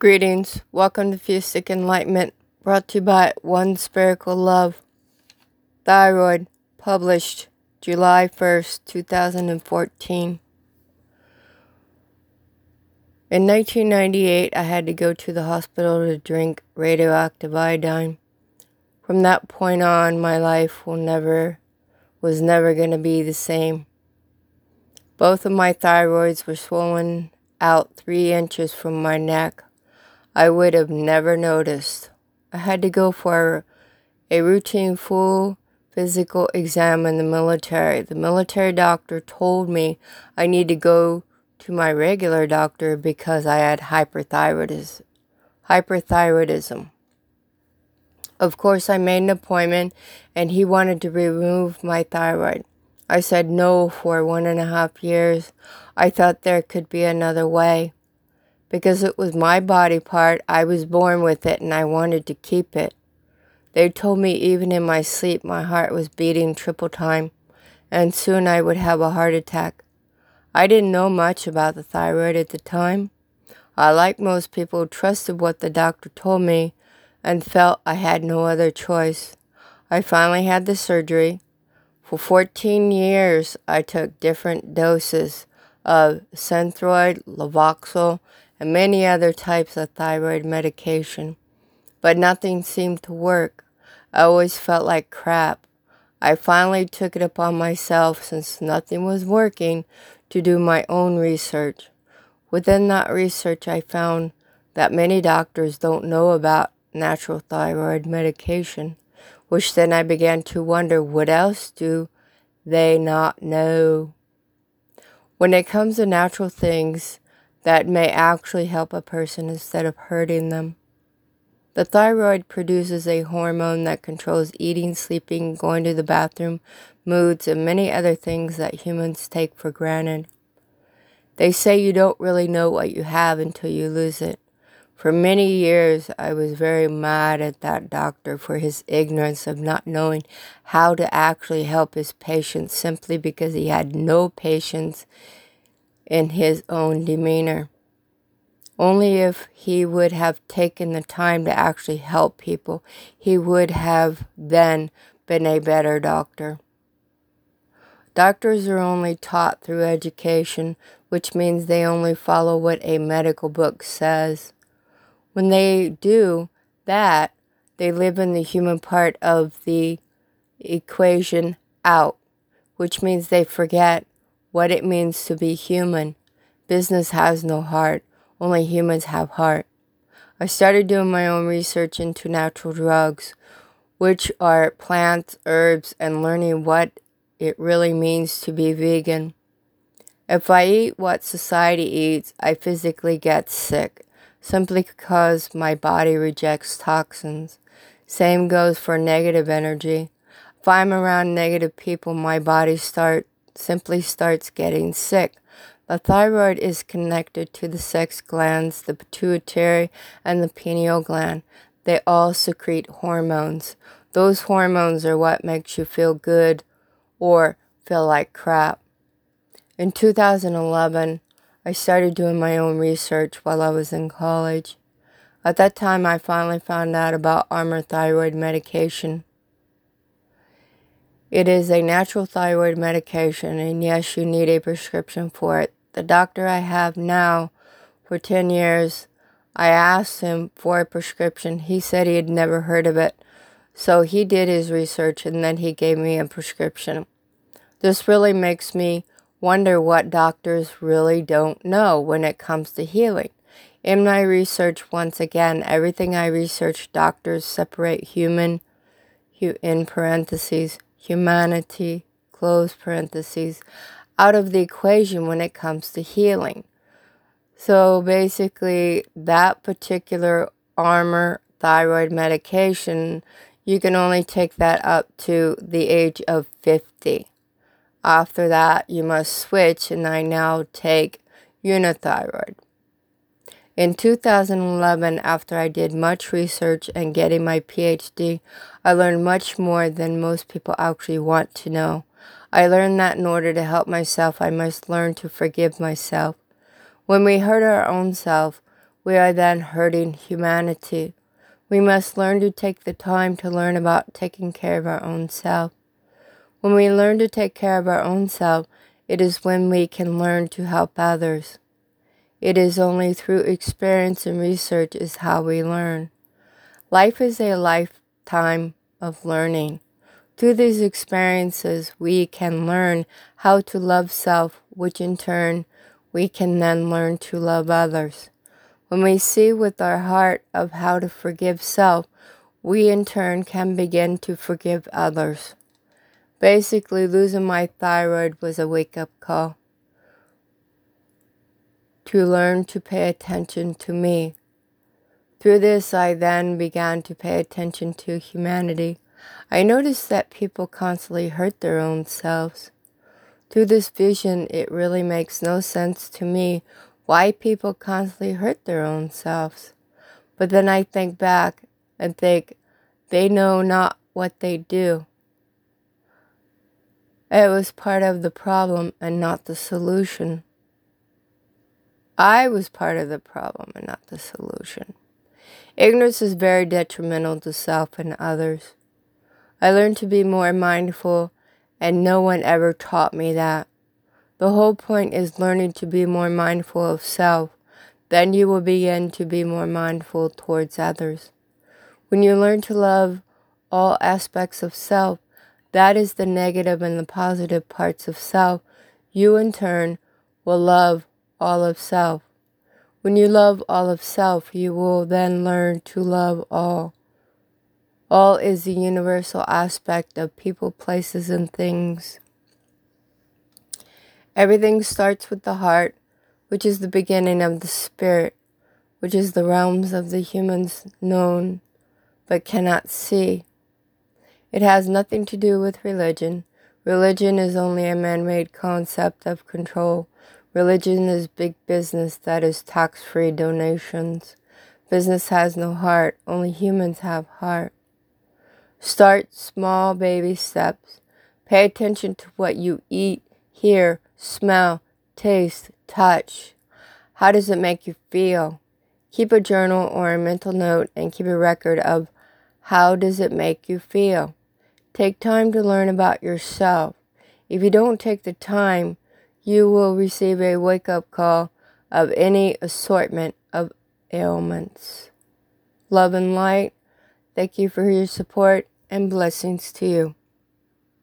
Greetings. Welcome to Fusic Enlightenment, brought to you by One Spherical Love. Thyroid, published July 1st, 2014. In 1998, I had to go to the hospital to drink radioactive iodine. From that point on, my life will never was never going to be the same. Both of my thyroids were swollen out three inches from my neck. I would have never noticed. I had to go for a routine full physical exam in the military. The military doctor told me I need to go to my regular doctor because I had hyperthyroidism. Hyperthyroidism. Of course, I made an appointment and he wanted to remove my thyroid. I said no for one and a half years. I thought there could be another way because it was my body part. I was born with it and I wanted to keep it. They told me even in my sleep my heart was beating triple time and soon I would have a heart attack. I didn't know much about the thyroid at the time. I, like most people, trusted what the doctor told me and felt I had no other choice. I finally had the surgery. For 14 years, I took different doses of Synthroid, Levoxyl, and many other types of thyroid medication, but nothing seemed to work. I always felt like crap. I finally took it upon myself, since nothing was working, to do my own research. Within that research, I found that many doctors don't know about natural thyroid medication, which then I began to wonder what else do they not know? When it comes to natural things, that may actually help a person instead of hurting them. The thyroid produces a hormone that controls eating, sleeping, going to the bathroom, moods, and many other things that humans take for granted. They say you don't really know what you have until you lose it. For many years, I was very mad at that doctor for his ignorance of not knowing how to actually help his patients simply because he had no patience in his own demeanor. Only if he would have taken the time to actually help people, he would have then been a better doctor. Doctors are only taught through education, which means they only follow what a medical book says. When they do that, they live in the human part of the equation out, which means they forget what it means to be human. Business has no heart, only humans have heart. I started doing my own research into natural drugs, which are plants, herbs, and learning what it really means to be vegan. If I eat what society eats, I physically get sick, simply because my body rejects toxins. Same goes for negative energy. If I'm around negative people, my body start simply starts getting sick. The thyroid is connected to the sex glands, the pituitary, and the pineal gland. They all secrete hormones. Those hormones are what makes you feel good or feel like crap. In 2011, I started doing my own research while I was in college. At that time, I finally found out about Armour thyroid medication. It is a natural thyroid medication, and yes, you need a prescription for it. The doctor I have now for 10 years, I asked him for a prescription. He said he had never heard of it. So he did his research and then he gave me a prescription. This really makes me wonder what doctors really don't know when it comes to healing. In my research, once again, everything I research, doctors separate human, in parentheses, humanity, close parentheses, out of the equation when it comes to healing. So basically, that particular Armour thyroid medication, you can only take that up to the age of 50. After that, you must switch, and I now take Unithyroid. In 2011, after I did much research and getting my PhD, I learned much more than most people actually want to know. I learned that in order to help myself, I must learn to forgive myself. When we hurt our own self, we are then hurting humanity. We must learn to take the time to learn about taking care of our own self. When we learn to take care of our own self, it is when we can learn to help others. It is only through experience and research is how we learn. Life is a lifetime of learning. Through these experiences, we can learn how to love self, which in turn, we can then learn to love others. When we see with our heart of how to forgive self, we in turn can begin to forgive others. Basically, losing my thyroid was a wake up call to learn to pay attention to me. Through this, I then began to pay attention to humanity. I noticed that people constantly hurt their own selves. Through this vision, it really makes no sense to me why people constantly hurt their own selves. But then I think back and think they know not what they do. It was part of the problem and not the solution. I was part of the problem and not the solution. Ignorance is very detrimental to self and others. I learned to be more mindful, and no one ever taught me that. The whole point is learning to be more mindful of self. Then you will begin to be more mindful towards others. When you learn to love all aspects of self, that is the negative and the positive parts of self, you in turn will love all of self. When you love all of self, you will then learn to love all. All is the universal aspect of people, places, and things. Everything starts with the heart, which is the beginning of the spirit, which is the realms of the humans known but cannot see. It has nothing to do with religion. Religion is only a man made concept of control. Religion is big business that is tax free donations. Business has no heart, only humans have heart. Start small baby steps. Pay attention to what you eat, hear, smell, taste, touch. How does it make you feel? Keep a journal or a mental note and keep a record of how does it make you feel. Take time to learn about yourself. If you don't take the time, you will receive a wake up call of any assortment of ailments. Love and light, thank you for your support and blessings to you.